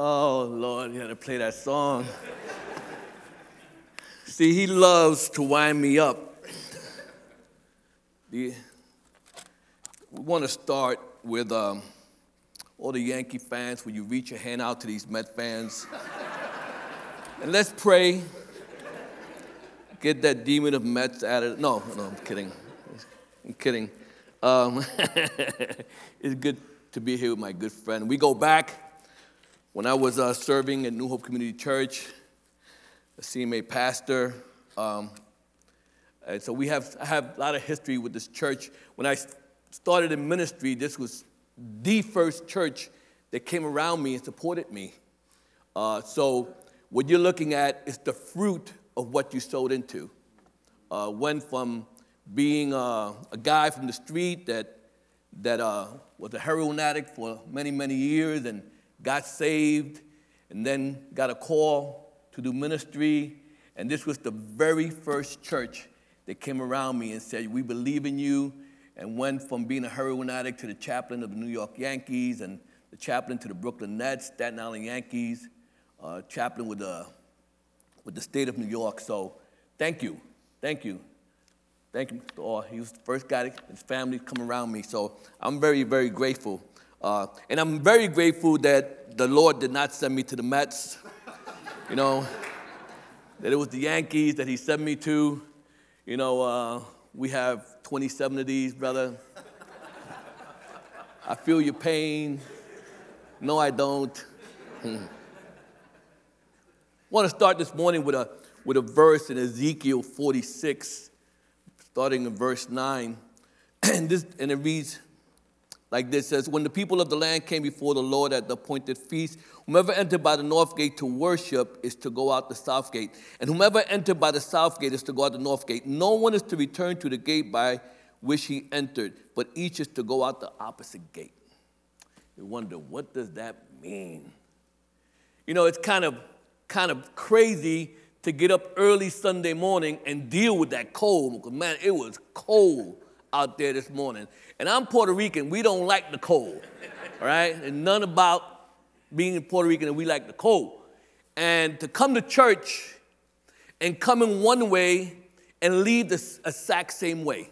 Oh, Lord, you had to play that song. See, he loves to wind me up. We want to start with um, all the Yankee fans. Will you reach your hand out to these Met fans? and let's pray. Get that demon of Mets out of No, no, I'm kidding. I'm kidding. Um, it's good to be here with my good friend. We go back when I was uh, serving at New Hope Community Church, a CMA pastor. Um, and so we have, I have a lot of history with this church. When I started in ministry, this was the first church that came around me and supported me. Uh, so what you're looking at is the fruit of what you sowed into. Uh, went from being uh, a guy from the street that, that uh, was a heroin addict for many, many years and got saved, and then got a call to do ministry. And this was the very first church that came around me and said, We believe in you, and went from being a heroin addict to the chaplain of the New York Yankees and the chaplain to the Brooklyn Nets, Staten Island Yankees, uh, chaplain with the, with the state of New York. So thank you. Thank you. Thank you to all. He was the first guy, his family come around me. So I'm very, very grateful. Uh, and I'm very grateful that the Lord did not send me to the Mets. You know, that it was the Yankees that He sent me to. You know, uh, we have 27 of these, brother. I feel your pain. No, I don't. I want to start this morning with a, with a verse in Ezekiel 46, starting in verse 9. and, this, and it reads, like this says, When the people of the land came before the Lord at the appointed feast, whomever entered by the north gate to worship is to go out the south gate. And whomever entered by the south gate is to go out the north gate. No one is to return to the gate by which he entered, but each is to go out the opposite gate. You wonder, what does that mean? You know, it's kind of kind of crazy to get up early Sunday morning and deal with that cold. Man, it was cold out there this morning. And I'm Puerto Rican. We don't like the cold, all right? And none about being in Puerto Rican and we like the cold. And to come to church and come in one way and leave the exact same way.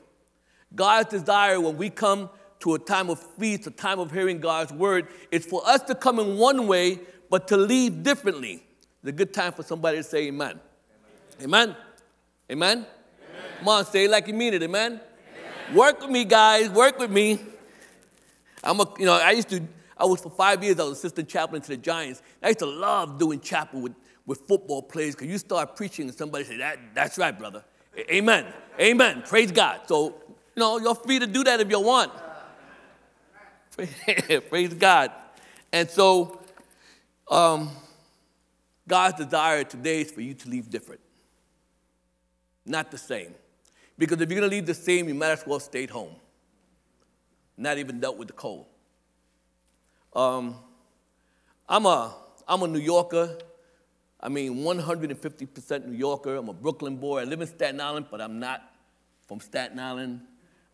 God's desire when we come to a time of feast, a time of hearing God's word, is for us to come in one way, but to leave differently. It's a good time for somebody to say amen. Amen. Amen. amen? amen. Come on, say it like you mean it, amen. Work with me, guys. Work with me. I'm a, you know, I used to, I was for five years, I was assistant chaplain to the Giants. I used to love doing chapel with, with football players because you start preaching and somebody say, that, that's right, brother. Amen. Amen. Praise God. So, you know, you're free to do that if you want. Praise God. And so, um, God's desire today is for you to leave different, not the same. Because if you're going to leave the same, you might as well stay home. Not even dealt with the cold. Um, I'm, a, I'm a New Yorker. I mean, 150% New Yorker. I'm a Brooklyn boy. I live in Staten Island, but I'm not from Staten Island.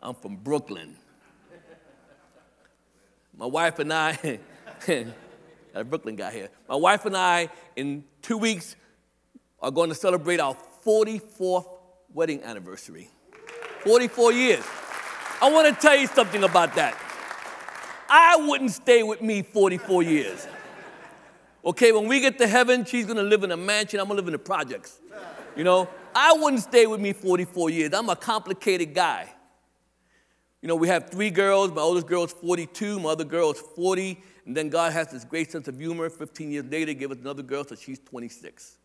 I'm from Brooklyn. My wife and I, a Brooklyn guy here. My wife and I, in two weeks, are going to celebrate our 44th wedding anniversary 44 years. I want to tell you something about that. I wouldn't stay with me 44 years. Okay, when we get to heaven, she's gonna live in a mansion, I'm gonna live in the projects. You know, I wouldn't stay with me 44 years. I'm a complicated guy. You know, we have three girls. My oldest girl is 42, my other girl is 40, and then God has this great sense of humor. 15 years later, gave us another girl, so she's 26.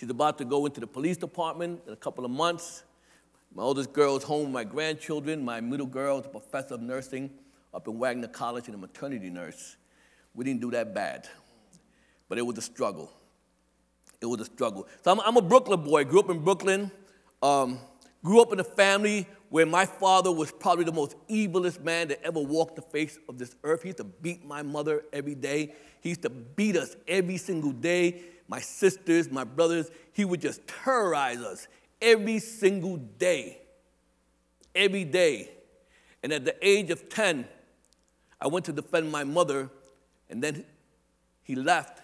She's about to go into the police department in a couple of months. My oldest girl is home with my grandchildren. My middle girl is a professor of nursing up in Wagner College and a maternity nurse. We didn't do that bad, but it was a struggle. It was a struggle. So I'm, I'm a Brooklyn boy. Grew up in Brooklyn. Um, grew up in a family where my father was probably the most evilest man that ever walked the face of this earth. He used to beat my mother every day. He used to beat us every single day my sisters, my brothers. He would just terrorize us every single day. Every day. And at the age of 10, I went to defend my mother, and then he left,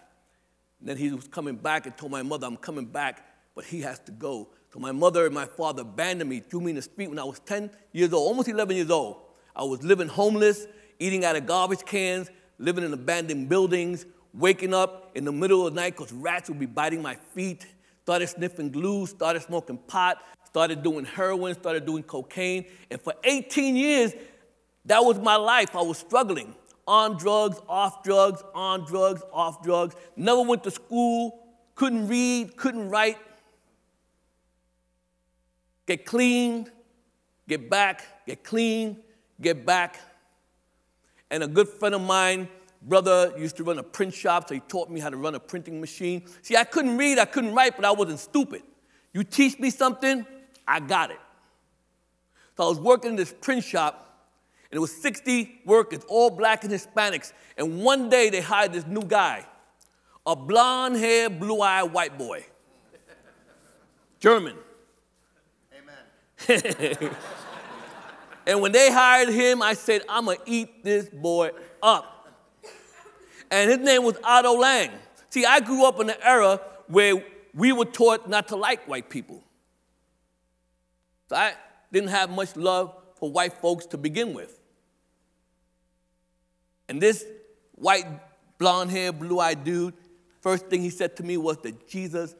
And then he was coming back and told my mother, I'm coming back, but he has to go. So my mother and my father abandoned me, threw me in the street when I was 10 years old, almost 11 years old. I was living homeless, eating out of garbage cans, living in abandoned buildings, waking up in the middle of the night because rats would be biting my feet. Started sniffing glue, started smoking pot, started doing heroin, started doing cocaine. And for 18 years, that was my life. I was struggling on drugs, off drugs, on drugs, off drugs. Never went to school, couldn't read, couldn't write. Get clean, get back, get clean, get back. And a good friend of mine, brother, used to run a print shop, so he taught me how to run a printing machine. See, I couldn't read, I couldn't write, but I wasn't stupid. You teach me something, I got it. So I was working in this print shop, and it was 60 workers, all black and Hispanics. And one day they hired this new guy, a blonde haired, blue eyed white boy, German. And when they hired him, I said, I'm gonna eat this boy up. And his name was Otto Lang. See, I grew up in an era where we were taught not to like white people. So I didn't have much love for white folks to begin with. And this white, blonde haired, blue eyed dude, first thing he said to me was that Jesus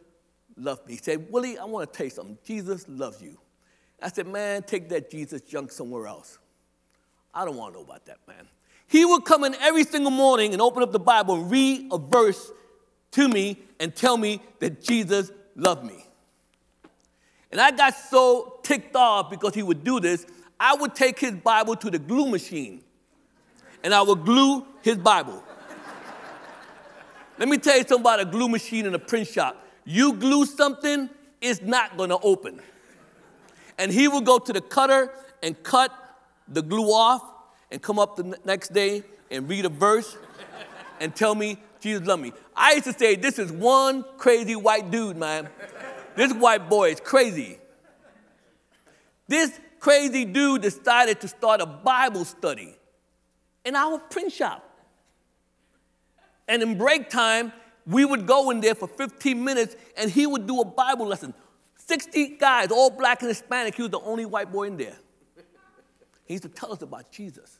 loved me. He said, Willie, I want to tell you something. Jesus loves you. I said, man, take that Jesus junk somewhere else. I don't want to know about that, man. He would come in every single morning and open up the Bible and read a verse to me and tell me that Jesus loved me. And I got so ticked off because he would do this, I would take his Bible to the glue machine and I would glue his Bible. Let me tell you something about a glue machine in a print shop. You glue something, it's not gonna open. And he would go to the cutter and cut the glue off and come up the next day and read a verse and tell me Jesus loved me. I used to say, this is one crazy white dude, man. This white boy is crazy. This crazy dude decided to start a Bible study in our print shop. And in break time, we would go in there for 15 minutes and he would do a Bible lesson. 60 guys, all black and Hispanic. He was the only white boy in there. He used to tell us about Jesus.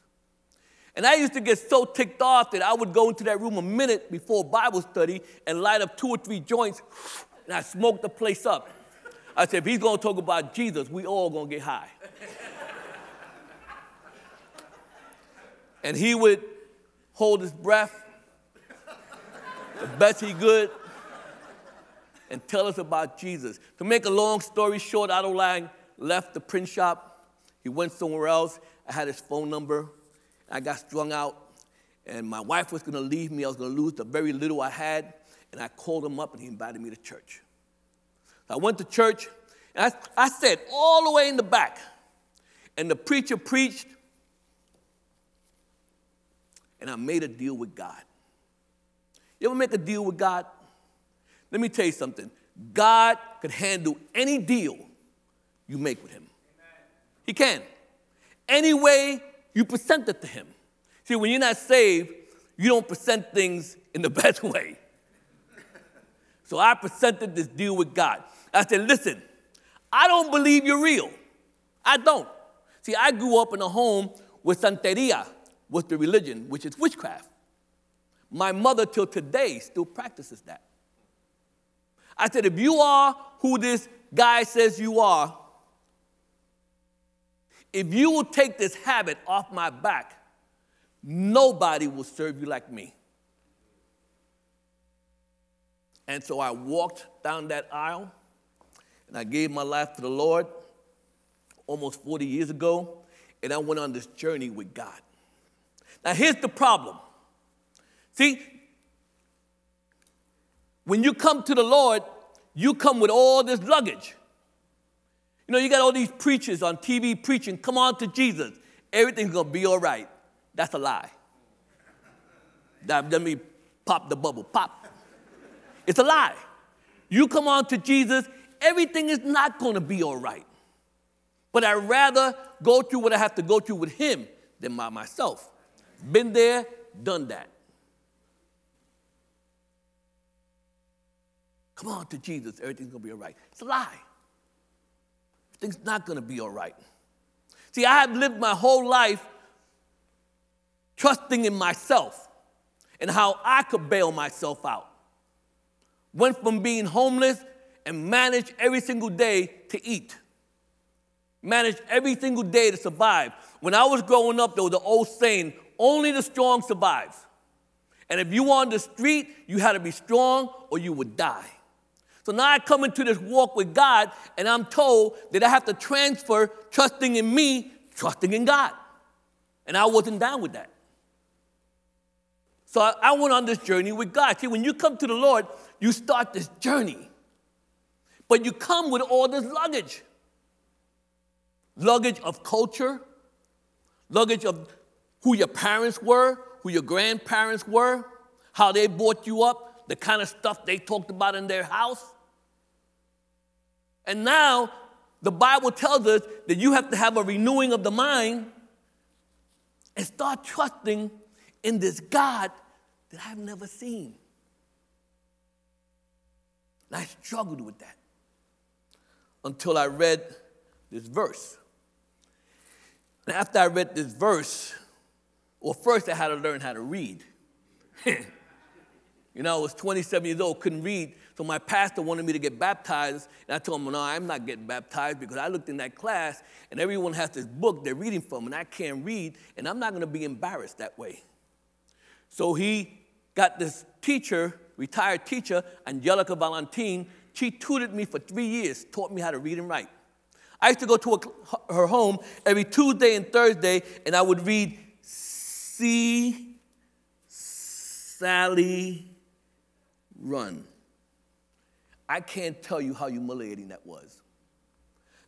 And I used to get so ticked off that I would go into that room a minute before Bible study and light up two or three joints, and I smoked the place up. I said, if he's gonna talk about Jesus, we all gonna get high. and he would hold his breath the best he could and tell us about Jesus. To make a long story short, Otto Lang left the print shop. He went somewhere else. I had his phone number. I got strung out, and my wife was going to leave me. I was going to lose the very little I had, and I called him up, and he invited me to church. I went to church, and I, I sat all the way in the back, and the preacher preached, and I made a deal with God. You ever make a deal with God? Let me tell you something. God could handle any deal you make with Him. He can. Any way you present it to Him. See, when you're not saved, you don't present things in the best way. So I presented this deal with God. I said, listen, I don't believe you're real. I don't. See, I grew up in a home where Santeria was the religion, which is witchcraft. My mother, till today, still practices that. I said, if you are who this guy says you are, if you will take this habit off my back, nobody will serve you like me. And so I walked down that aisle and I gave my life to the Lord almost 40 years ago, and I went on this journey with God. Now, here's the problem. See, when you come to the Lord, you come with all this luggage. You know, you got all these preachers on TV preaching, come on to Jesus. Everything's gonna be all right. That's a lie. That, let me pop the bubble. Pop. It's a lie. You come on to Jesus, everything is not gonna be all right. But I'd rather go through what I have to go through with Him than by myself. Been there, done that. Come on to Jesus, everything's gonna be all right. It's a lie. Everything's not gonna be all right. See, I have lived my whole life trusting in myself and how I could bail myself out. Went from being homeless and managed every single day to eat. Managed every single day to survive. When I was growing up, there was an old saying only the strong survive. And if you were on the street, you had to be strong or you would die. So now I come into this walk with God, and I'm told that I have to transfer trusting in me, trusting in God. And I wasn't down with that. So I, I went on this journey with God. See, when you come to the Lord, you start this journey. But you come with all this luggage luggage of culture, luggage of who your parents were, who your grandparents were, how they brought you up, the kind of stuff they talked about in their house. And now the Bible tells us that you have to have a renewing of the mind and start trusting in this God that I've never seen. And I struggled with that until I read this verse. And after I read this verse, well, first I had to learn how to read. you know, I was 27 years old, couldn't read, so my pastor wanted me to get baptized, and I told him, no, I'm not getting baptized because I looked in that class, and everyone has this book they're reading from, and I can't read, and I'm not going to be embarrassed that way. So he got this teacher, retired teacher, Angelica Valentin. She tutored me for three years, taught me how to read and write. I used to go to a, her home every Tuesday and Thursday, and I would read See Sally Run. I can't tell you how humiliating that was.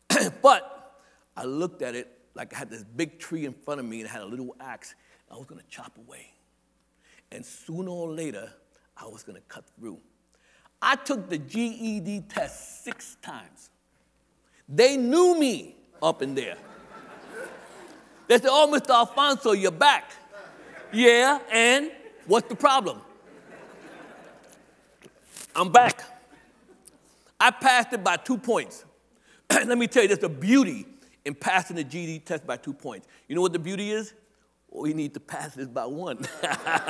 but I looked at it like I had this big tree in front of me and I had a little axe. I was going to chop away. And sooner or later, I was going to cut through. I took the GED test six times. They knew me up in there. They said, Oh, Mr. Alfonso, you're back. Yeah, and what's the problem? I'm back. I passed it by two points. Let me tell you, there's a beauty in passing the GED test by two points. You know what the beauty is? We need to pass this by one.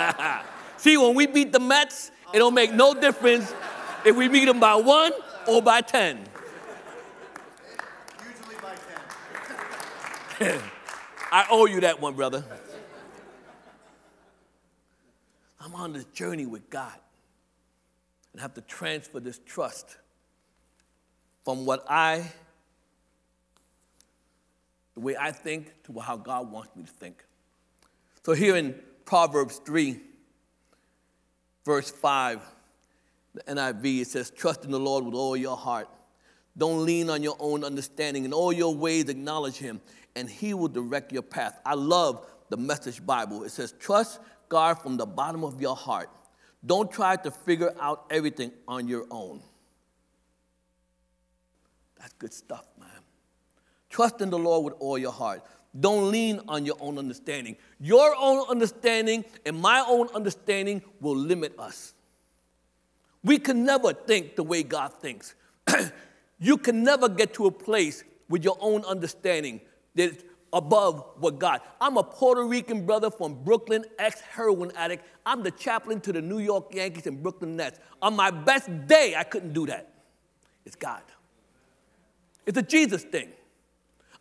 See, when we beat the Mets, it don't make no difference if we beat them by one or by 10. Usually by 10. I owe you that one, brother. I'm on this journey with God and have to transfer this trust from what I, the way I think, to how God wants me to think. So here in Proverbs 3, verse 5, the NIV, it says, Trust in the Lord with all your heart. Don't lean on your own understanding. In all your ways, acknowledge Him, and He will direct your path. I love the Message Bible. It says, Trust God from the bottom of your heart. Don't try to figure out everything on your own. That's good stuff, man. Trust in the Lord with all your heart. Don't lean on your own understanding. Your own understanding and my own understanding will limit us. We can never think the way God thinks. you can never get to a place with your own understanding that's above what God. I'm a Puerto Rican brother from Brooklyn, ex heroin addict. I'm the chaplain to the New York Yankees and Brooklyn Nets. On my best day, I couldn't do that. It's God. It's a Jesus thing.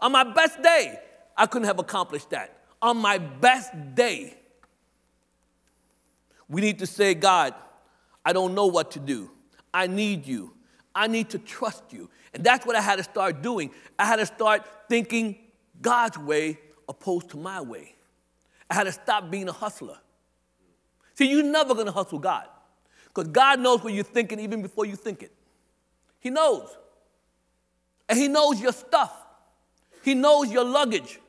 On my best day, I couldn't have accomplished that. On my best day, we need to say, God, I don't know what to do. I need you. I need to trust you. And that's what I had to start doing. I had to start thinking God's way opposed to my way. I had to stop being a hustler. See, you're never going to hustle God because God knows what you're thinking even before you think it. He knows. And He knows your stuff, He knows your luggage.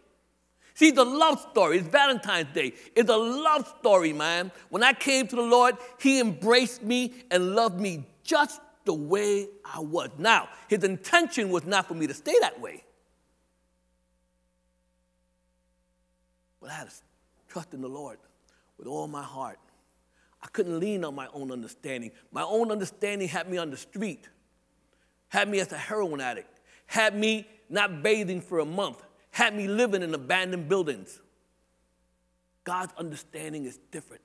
See, the love story, it's Valentine's Day. It's a love story, man. When I came to the Lord, He embraced me and loved me just the way I was. Now, His intention was not for me to stay that way. But I had to trust in the Lord with all my heart. I couldn't lean on my own understanding. My own understanding had me on the street, had me as a heroin addict, had me not bathing for a month, had me living in abandoned buildings. God's understanding is different.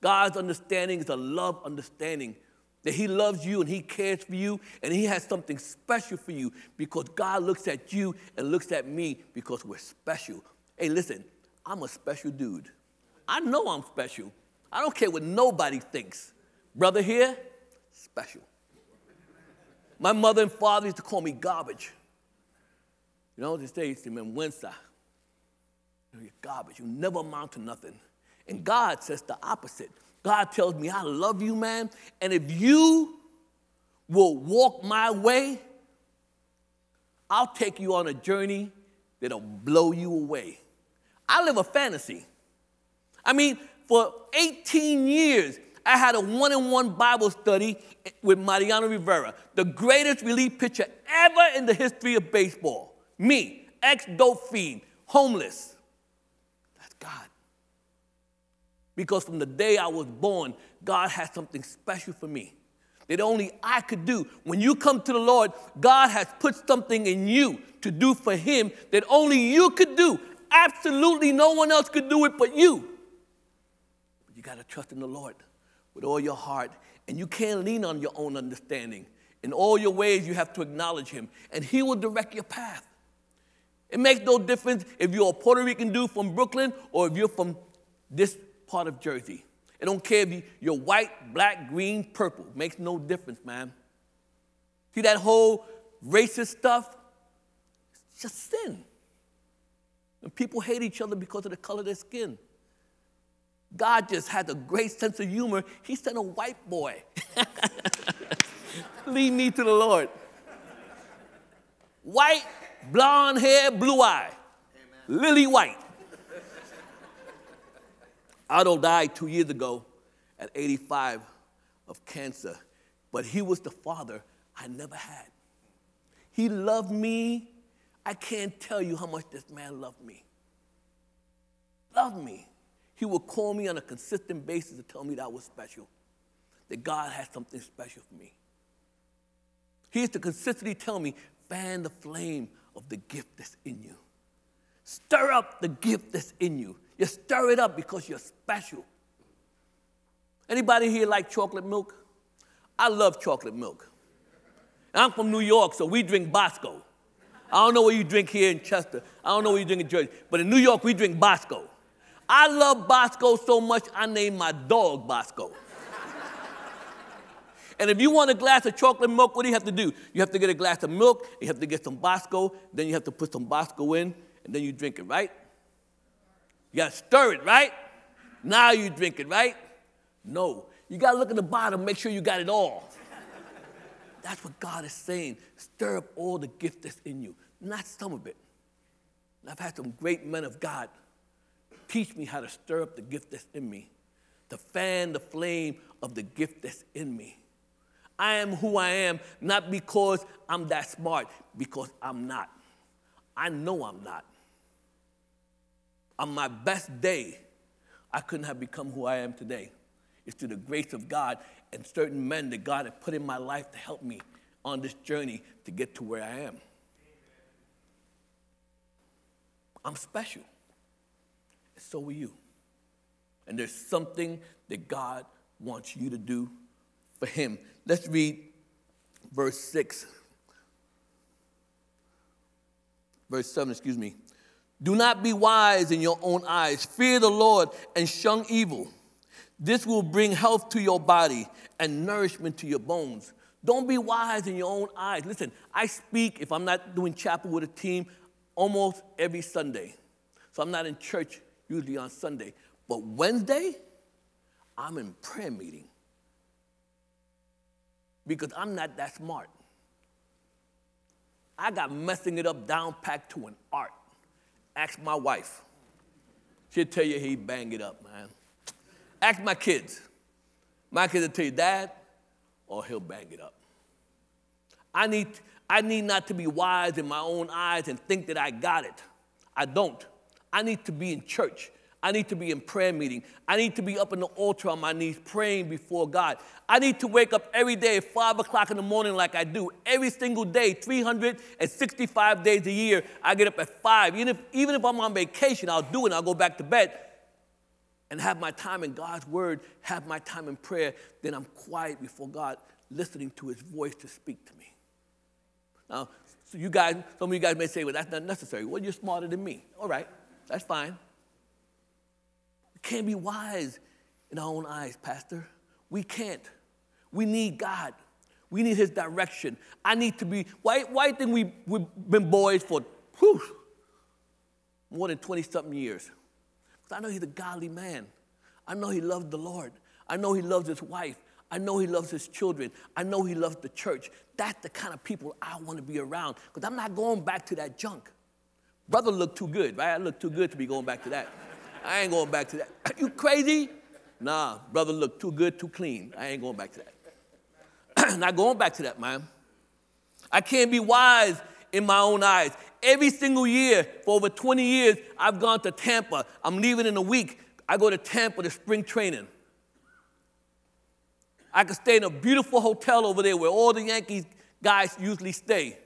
God's understanding is a love understanding that He loves you and He cares for you and He has something special for you because God looks at you and looks at me because we're special. Hey, listen, I'm a special dude. I know I'm special. I don't care what nobody thinks. Brother here, special. My mother and father used to call me garbage. You know, they say me, Wednesday, you're garbage. You never amount to nothing. And God says the opposite. God tells me, I love you, man. And if you will walk my way, I'll take you on a journey that'll blow you away. I live a fantasy. I mean, for 18 years, I had a one on one Bible study with Mariano Rivera, the greatest relief pitcher ever in the history of baseball. Me, ex dope fiend, homeless. That's God. Because from the day I was born, God had something special for me that only I could do. When you come to the Lord, God has put something in you to do for Him that only you could do. Absolutely no one else could do it but you. But you got to trust in the Lord with all your heart, and you can't lean on your own understanding. In all your ways, you have to acknowledge Him, and He will direct your path. It makes no difference if you're a Puerto Rican dude from Brooklyn or if you're from this part of Jersey. It don't care if you're white, black, green, purple. Makes no difference, man. See that whole racist stuff? It's just sin. And people hate each other because of the color of their skin. God just had a great sense of humor. He sent a white boy. Lead me to the Lord. White, blonde hair, blue eye. Amen. Lily white. Otto died two years ago at 85 of cancer, but he was the father I never had. He loved me. I can't tell you how much this man loved me. Loved me. He would call me on a consistent basis to tell me that I was special, that God had something special for me. He used to consistently tell me, fan the flame of the gift that's in you. Stir up the gift that's in you. You stir it up because you're special. Anybody here like chocolate milk? I love chocolate milk. I'm from New York, so we drink Bosco. I don't know what you drink here in Chester. I don't know what you drink in Jersey. But in New York, we drink Bosco. I love Bosco so much, I named my dog Bosco. and if you want a glass of chocolate milk, what do you have to do? You have to get a glass of milk, you have to get some Bosco, then you have to put some Bosco in, and then you drink it, right? You gotta stir it, right? Now you drink it, right? No. You gotta look at the bottom, make sure you got it all. That's what God is saying. Stir up all the gift that's in you, not some of it. And I've had some great men of God teach me how to stir up the gift that's in me, to fan the flame of the gift that's in me. I am who I am, not because I'm that smart, because I'm not. I know I'm not on my best day, I couldn't have become who I am today. It's through the grace of God and certain men that God had put in my life to help me on this journey to get to where I am. I'm special. So are you. And there's something that God wants you to do for Him. Let's read verse 6. Verse 7, excuse me. Do not be wise in your own eyes. Fear the Lord and shun evil. This will bring health to your body and nourishment to your bones. Don't be wise in your own eyes. Listen, I speak, if I'm not doing chapel with a team, almost every Sunday. So I'm not in church usually on Sunday. But Wednesday, I'm in prayer meeting. Because I'm not that smart. I got messing it up down packed to an art. Ask my wife. She'll tell you he bang it up, man. Ask my kids. My kids will tell you, Dad, or he'll bang it up. I need, I need not to be wise in my own eyes and think that I got it. I don't. I need to be in church. I need to be in prayer meeting. I need to be up in the altar on my knees praying before God. I need to wake up every day at 5 o'clock in the morning like I do. Every single day, 365 days a year, I get up at 5. Even if, even if I'm on vacation, I'll do it and I'll go back to bed and have my time in God's word, have my time in prayer. Then I'm quiet before God, listening to his voice to speak to me. Now, so you guys, some of you guys may say, well, that's not necessary. Well, you're smarter than me. All right, that's fine. We can't be wise in our own eyes, Pastor. We can't. We need God. We need His direction. I need to be, why, why think we, we've been boys for whew, more than 20 something years? Because I know He's a godly man. I know He loves the Lord. I know He loves His wife. I know he loves his children. I know he loves the church. That's the kind of people I want to be around because I'm not going back to that junk. Brother looked too good, right? I look too good to be going back to that. I ain't going back to that. Are you crazy? Nah, brother looked too good, too clean. I ain't going back to that. not going back to that, man. I can't be wise in my own eyes. Every single year for over 20 years, I've gone to Tampa. I'm leaving in a week. I go to Tampa to spring training. I could stay in a beautiful hotel over there where all the Yankees guys usually stay.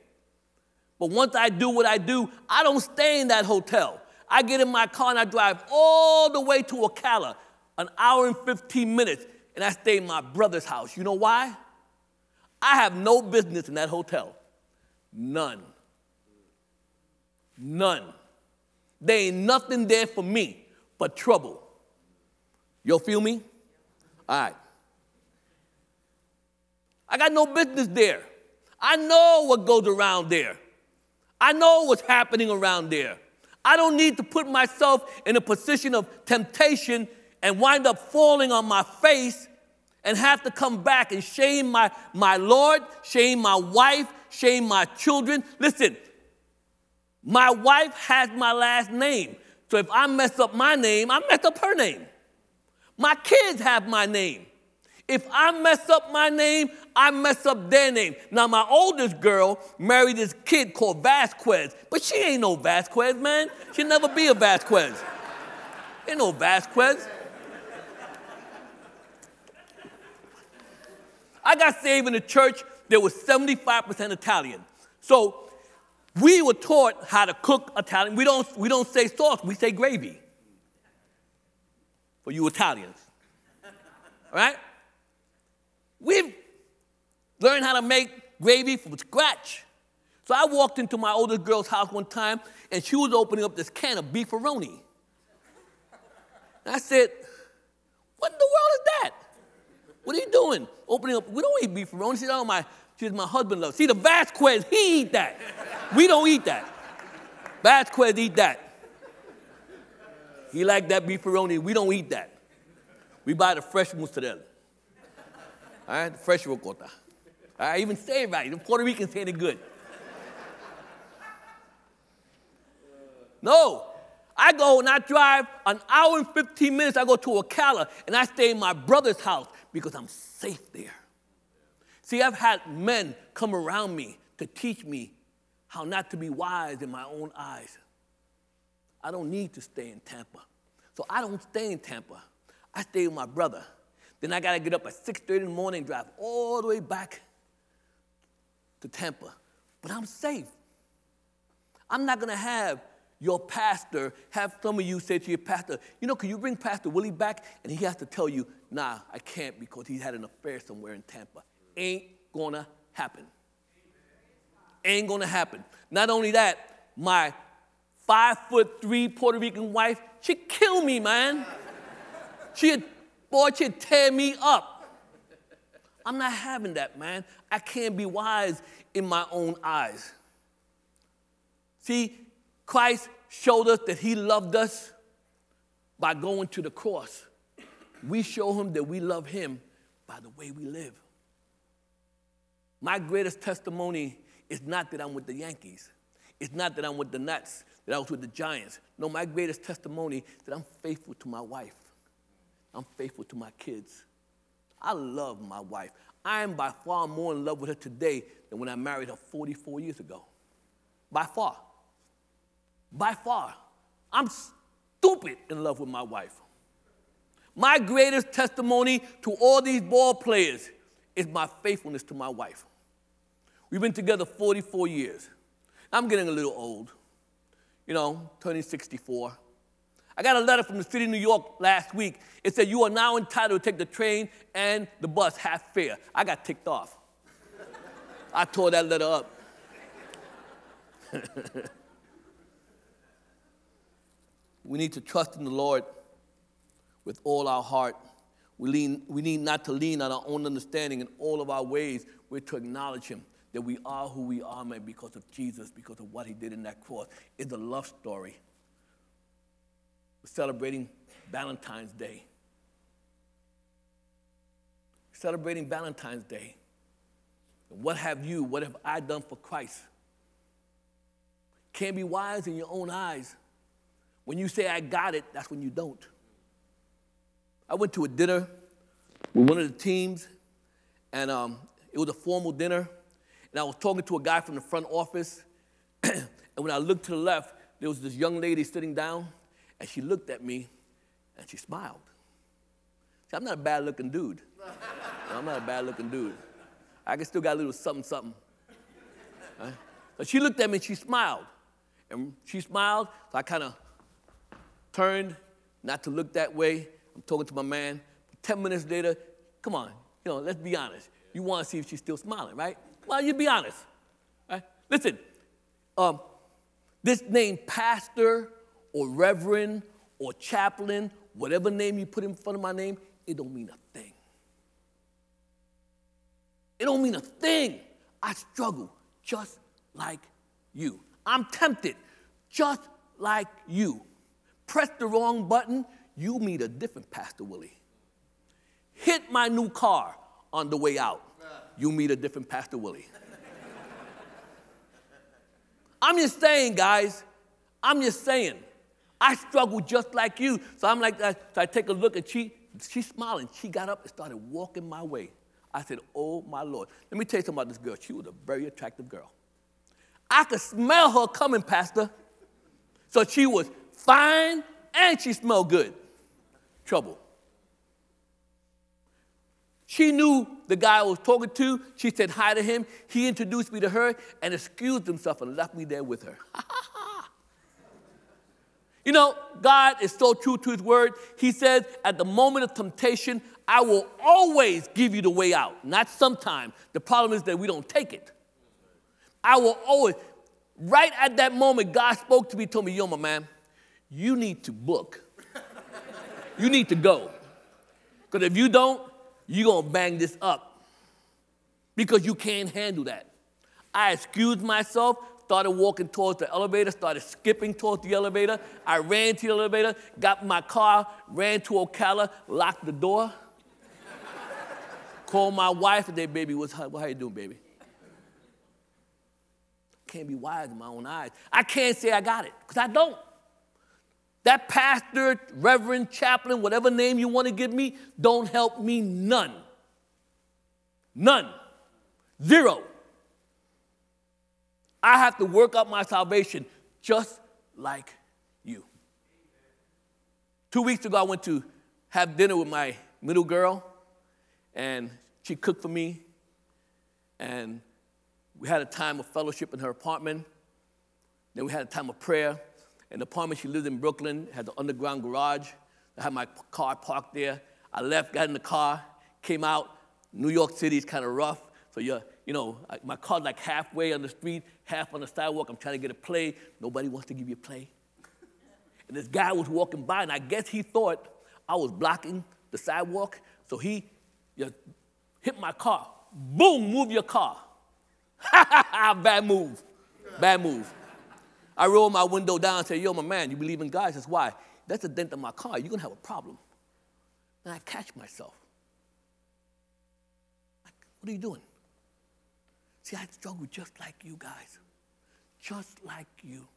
But once I do what I do, I don't stay in that hotel. I get in my car and I drive all the way to Ocala, an hour and 15 minutes, and I stay in my brother's house. You know why? I have no business in that hotel. None. None. There ain't nothing there for me but trouble. You'll feel me? All right. I got no business there. I know what goes around there. I know what's happening around there. I don't need to put myself in a position of temptation and wind up falling on my face and have to come back and shame my, my Lord, shame my wife, shame my children. Listen, my wife has my last name. So if I mess up my name, I mess up her name. My kids have my name. If I mess up my name, I mess up their name. Now, my oldest girl married this kid called Vasquez, but she ain't no Vasquez, man. She'll never be a Vasquez. Ain't no Vasquez. I got saved in a church that was 75% Italian. So we were taught how to cook Italian. We don't, we don't say sauce, we say gravy. For you Italians. All right? We've learned how to make gravy from scratch. So I walked into my oldest girl's house one time, and she was opening up this can of beefaroni. And I said, What in the world is that? What are you doing? Opening up, we don't eat beefaroni. She said, Oh, my, she said, my husband loves. See, the Vasquez, he eat that. We don't eat that. Vasquez eat that. He like that beefaroni. We don't eat that. We buy the fresh mozzarella. All right, fresh ricotta. I even say it right. The Puerto Ricans saying it good. No, I go and I drive an hour and 15 minutes. I go to Ocala and I stay in my brother's house because I'm safe there. See, I've had men come around me to teach me how not to be wise in my own eyes. I don't need to stay in Tampa. So I don't stay in Tampa. I stay with my brother. Then I got to get up at 6:30 in the morning, drive all the way back to Tampa. But I'm safe. I'm not going to have your pastor have some of you say to your pastor, you know, can you bring Pastor Willie back? And he has to tell you, nah, I can't because he had an affair somewhere in Tampa. Ain't gonna happen. Ain't gonna happen. Not only that, my five foot three Puerto Rican wife, she killed me, man. She had Boy, she'd tear me up. I'm not having that, man. I can't be wise in my own eyes. See, Christ showed us that He loved us by going to the cross. We show Him that we love Him by the way we live. My greatest testimony is not that I'm with the Yankees. It's not that I'm with the Nets, that I was with the Giants. No, my greatest testimony that I'm faithful to my wife. I'm faithful to my kids. I love my wife. I am by far more in love with her today than when I married her 44 years ago. By far. By far. I'm, stupid in love with my wife. My greatest testimony to all these ball players is my faithfulness to my wife. We've been together 44 years. I'm getting a little old, you know, turning 64. I got a letter from the city of New York last week. It said, You are now entitled to take the train and the bus half fare. I got ticked off. I tore that letter up. we need to trust in the Lord with all our heart. We, lean, we need not to lean on our own understanding in all of our ways. We're to acknowledge Him that we are who we are, man, because of Jesus, because of what He did in that cross. It's a love story. Celebrating Valentine's Day. Celebrating Valentine's Day. What have you, what have I done for Christ? Can't be wise in your own eyes. When you say, I got it, that's when you don't. I went to a dinner with one of the teams, and um, it was a formal dinner. And I was talking to a guy from the front office, and when I looked to the left, there was this young lady sitting down, and she looked at me, and she smiled. See, I'm not a bad looking dude. I'm not a bad looking dude. I can still got a little something, something. Right? So she looked at me and she smiled. And she smiled, so I kind of turned, not to look that way. I'm talking to my man. 10 minutes later, come on, you know, let's be honest. You want to see if she's still smiling, right? Well, you be honest. Right? Listen, um, this name, pastor or reverend or chaplain, whatever name you put in front of my name, it don't mean a thing. It don't mean a thing. I struggle just like you. I'm tempted just like you. Press the wrong button, you meet a different Pastor Willie. Hit my new car on the way out, you meet a different Pastor Willie. I'm just saying, guys, I'm just saying. I struggle just like you. So I'm like that. So I take a look and she, she's smiling. She got up and started walking my way. I said, Oh my Lord. Let me tell you something about this girl. She was a very attractive girl. I could smell her coming, Pastor. So she was fine and she smelled good. Trouble. She knew the guy I was talking to. She said hi to him. He introduced me to her and excused himself and left me there with her. you know, God is so true to his word. He says, at the moment of temptation, I will always give you the way out, not sometime. The problem is that we don't take it. I will always, right at that moment, God spoke to me, told me, Yo, my man, you need to book. you need to go. Because if you don't, you're going to bang this up because you can't handle that. I excused myself, started walking towards the elevator, started skipping towards the elevator. I ran to the elevator, got my car, ran to Ocala, locked the door. Call my wife and say, baby, what's, how, how you doing, baby? Can't be wise in my own eyes. I can't say I got it, because I don't. That pastor, reverend, chaplain, whatever name you want to give me, don't help me none. None. Zero. I have to work out my salvation just like you. Two weeks ago, I went to have dinner with my middle girl, and she cooked for me, and we had a time of fellowship in her apartment. Then we had a time of prayer. In the apartment she lived in Brooklyn, had the underground garage. I had my car parked there. I left, got in the car, came out. New York City is kind of rough, so you're, you know, my car's like halfway on the street, half on the sidewalk. I'm trying to get a play. Nobody wants to give you a play. And this guy was walking by, and I guess he thought I was blocking the sidewalk, so he you know, hit my car. Boom, move your car. Bad move. Bad move. I roll my window down and say, Yo, my man, you believe in God? He says, Why? That's a dent in my car. You're going to have a problem. And I catch myself. Like, what are you doing? See, I struggle just like you guys. Just like you.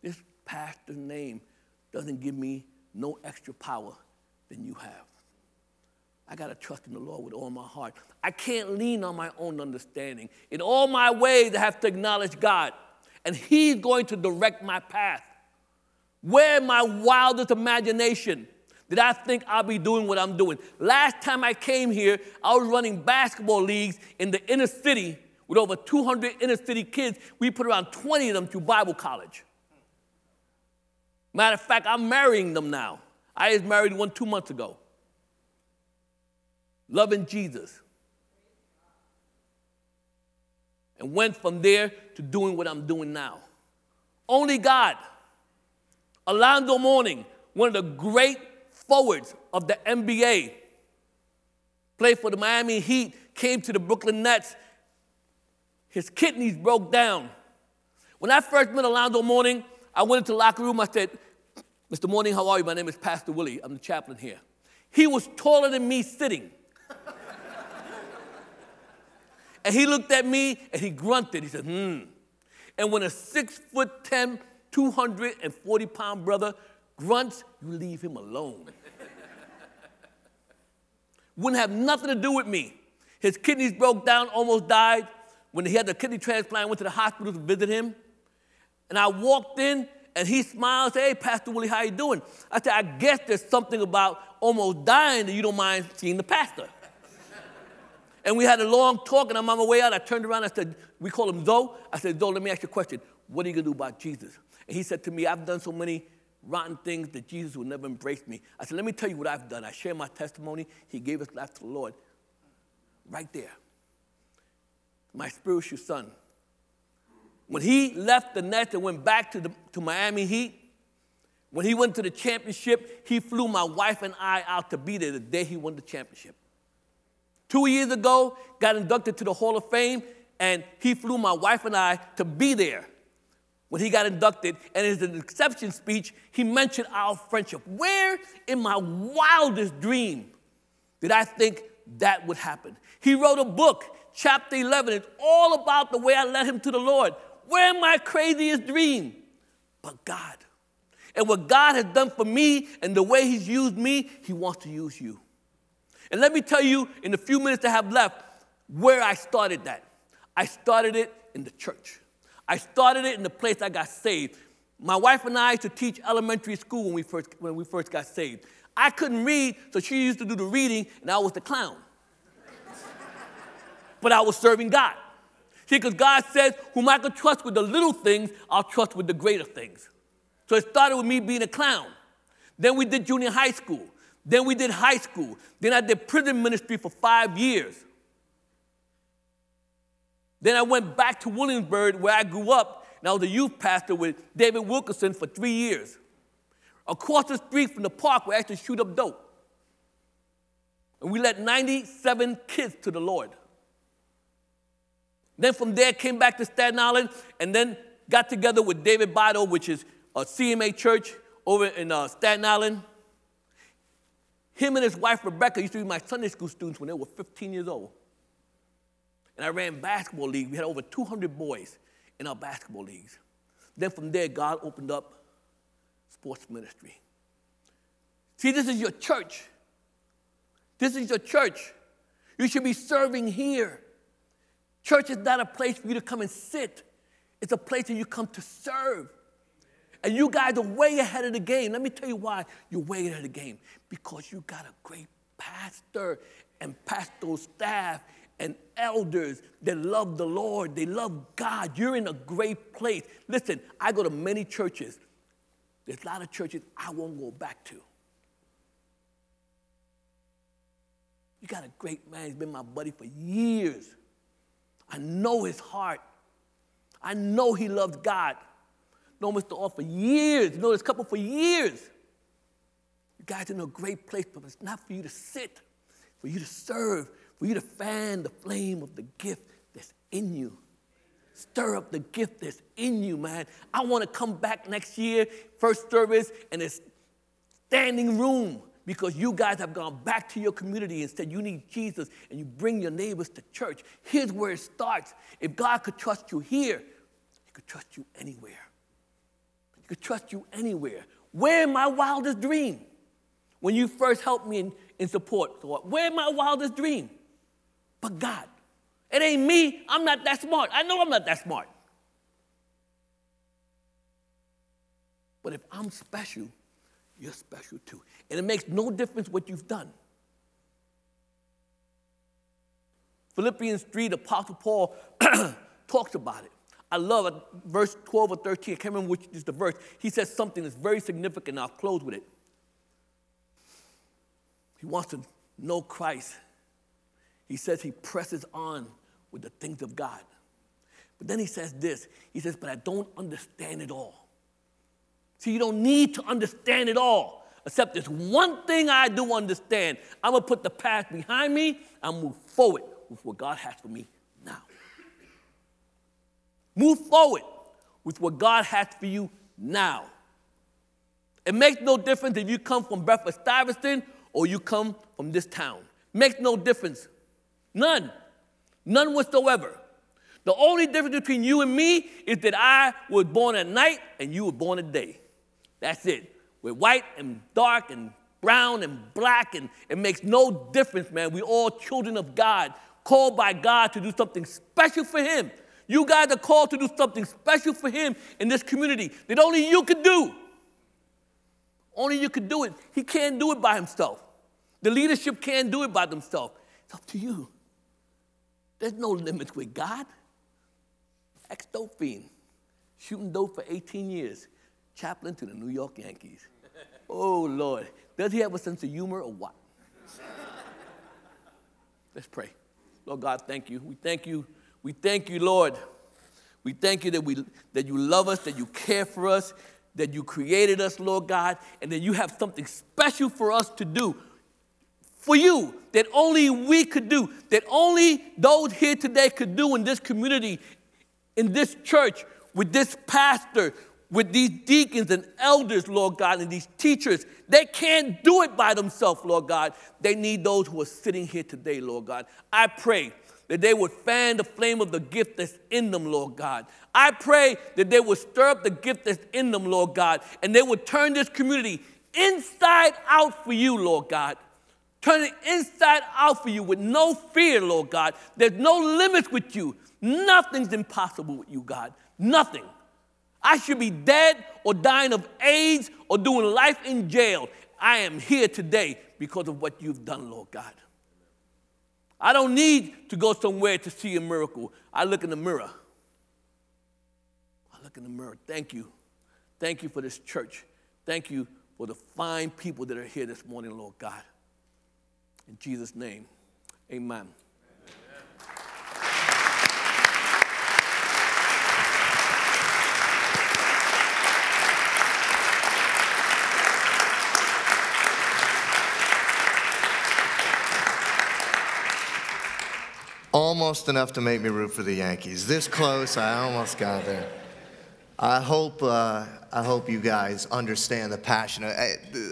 This pastor's name doesn't give me no extra power than you have. I got to trust in the Lord with all my heart. I can't lean on my own understanding. In all my ways, I have to acknowledge God, and He's going to direct my path. Where in my wildest imagination did I think I'll be doing what I'm doing? Last time I came here, I was running basketball leagues in the inner city with over 200 inner city kids. We put around 20 of them through Bible college. Matter of fact, I'm marrying them now. I just married one two months ago. Loving Jesus. And went from there to doing what I'm doing now. Only God. Alonzo Mourning, one of the great forwards of the NBA, played for the Miami Heat, came to the Brooklyn Nets. His kidneys broke down. When I first met Alonzo Mourning, I went into the locker room. I said, Mr. Mourning, how are you? My name is Pastor Willie. I'm the chaplain here. He was taller than me sitting. and he looked at me and he grunted. He said, hmm. And when a six foot 10, 240 pound brother grunts, you leave him alone. Wouldn't have nothing to do with me. His kidneys broke down, almost died. When he had the kidney transplant, I went to the hospital to visit him. And I walked in and he smiled, said, Hey, Pastor Willie, how you doing? I said, I guess there's something about almost dying that you don't mind seeing the pastor. and we had a long talk, and I'm on my way out. I turned around, I said, We call him Zoe. I said, Zoe, let me ask you a question. What are you gonna do about Jesus? And he said to me, I've done so many rotten things that Jesus will never embrace me. I said, Let me tell you what I've done. I share my testimony. He gave his life to the Lord. Right there. My spiritual son. When he left the Nets and went back to, the, to Miami Heat, when he went to the championship, he flew my wife and I out to be there the day he won the championship. Two years ago, got inducted to the Hall of Fame, and he flew my wife and I to be there when he got inducted. And in his acceptance speech, he mentioned our friendship. Where in my wildest dream did I think that would happen? He wrote a book, chapter 11. It's all about the way I led him to the Lord. Where my craziest dream? But God. And what God has done for me and the way He's used me, He wants to use you. And let me tell you, in the few minutes I have left, where I started that. I started it in the church. I started it in the place I got saved. My wife and I used to teach elementary school when we first, when we first got saved. I couldn't read, so she used to do the reading, and I was the clown. But I was serving God. See, because God says, whom I can trust with the little things, I'll trust with the greater things. So it started with me being a clown. Then we did junior high school. Then we did high school. Then I did prison ministry for five years. Then I went back to Williamsburg where I grew up, and I was a youth pastor with David Wilkerson for three years. Across the street from the park, we actually shoot up dope. And we led 97 kids to the Lord. Then from there, came back to Staten Island and then got together with David Botto, which is a CMA church over in uh, Staten Island. Him and his wife, Rebecca, used to be my Sunday school students when they were 15 years old. And I ran basketball league. We had over 200 boys in our basketball leagues. Then from there, God opened up sports ministry. See, this is your church. This is your church. You should be serving here. Church is not a place for you to come and sit, it's a place where you come to serve. And you guys are way ahead of the game. Let me tell you why you're way ahead of the game. Because you got a great pastor and pastoral staff and elders that love the Lord. They love God. You're in a great place. Listen, I go to many churches. There's a lot of churches I won't go back to. You got a great man. He's been my buddy for years. I know his heart. I know he loves God. Know Mr. All for years. Know this couple for years. You guys are in a great place, but it's not for you to sit, for you to serve, for you to fan the flame of the gift that's in you. Stir up the gift that's in you, man. I want to come back next year, first service, and it's standing room because you guys have gone back to your community and said you need Jesus and you bring your neighbors to church. Here's where it starts. If God could trust you here, He could trust you anywhere. He could trust you anywhere. Where in my wildest dream? When you first helped me in, in support, where in my wildest dream? But God. It ain't me. I'm not that smart. I know I'm not that smart. But if I'm special, you're special too. And it makes no difference what you've done. Philippians 3, the Apostle Paul talks about it. I love it. Verse 12 or 13, I can't remember which is the verse. He says something that's very significant. I'll close with it. He wants to know Christ. He says he presses on with the things of God. But then he says this He says, But I don't understand it all. See, you don't need to understand it all, except there's one thing I do understand. I'm going to put the past behind me and move forward with what God has for me now. Move forward with what God has for you now. It makes no difference if you come from Bedford Stuyvesant or you come from this town. Makes no difference. None. None whatsoever. The only difference between you and me is that I was born at night and you were born at day. That's it. We're white and dark and brown and black, and it makes no difference, man. We're all children of God, called by God to do something special for Him. You guys are called to do something special for Him in this community that only you could do. Only you could do it. He can't do it by himself. The leadership can't do it by themselves. It's up to you. There's no limits with God. Ex dope fiend, shooting dope for 18 years, chaplain to the New York Yankees. Oh, Lord. Does he have a sense of humor or what? Let's pray. Lord God, thank you. We thank you. We thank you, Lord. We thank you that, we, that you love us, that you care for us, that you created us, Lord God, and that you have something special for us to do. For you, that only we could do, that only those here today could do in this community, in this church, with this pastor, with these deacons and elders, Lord God, and these teachers. They can't do it by themselves, Lord God. They need those who are sitting here today, Lord God. I pray that they would fan the flame of the gift that's in them, Lord God. I pray that they would stir up the gift that's in them, Lord God, and they would turn this community inside out for you, Lord God. Turn it inside out for you with no fear, Lord God. There's no limits with you. Nothing's impossible with you, God. Nothing. I should be dead or dying of AIDS or doing life in jail. I am here today because of what you've done, Lord God. I don't need to go somewhere to see a miracle. I look in the mirror. I look in the mirror. Thank you. Thank you for this church. Thank you for the fine people that are here this morning, Lord God. In Jesus' name, amen. Almost enough to make me root for the Yankees. This close, I almost got there. I hope, uh, I hope you guys understand the passion of,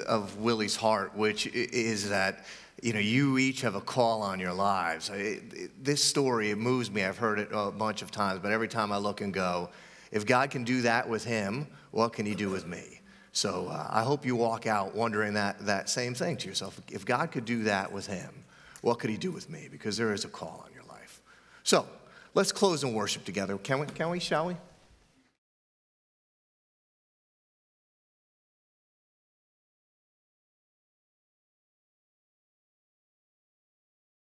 of Willie's heart, which is that you know you each have a call on your lives. It, it, this story it moves me. I've heard it a bunch of times, but every time I look and go, if God can do that with him, what can He do with me? So uh, I hope you walk out wondering that that same thing to yourself. If God could do that with him, what could He do with me? Because there is a call on you. So let's close and worship together. Can we? Can we? Shall we?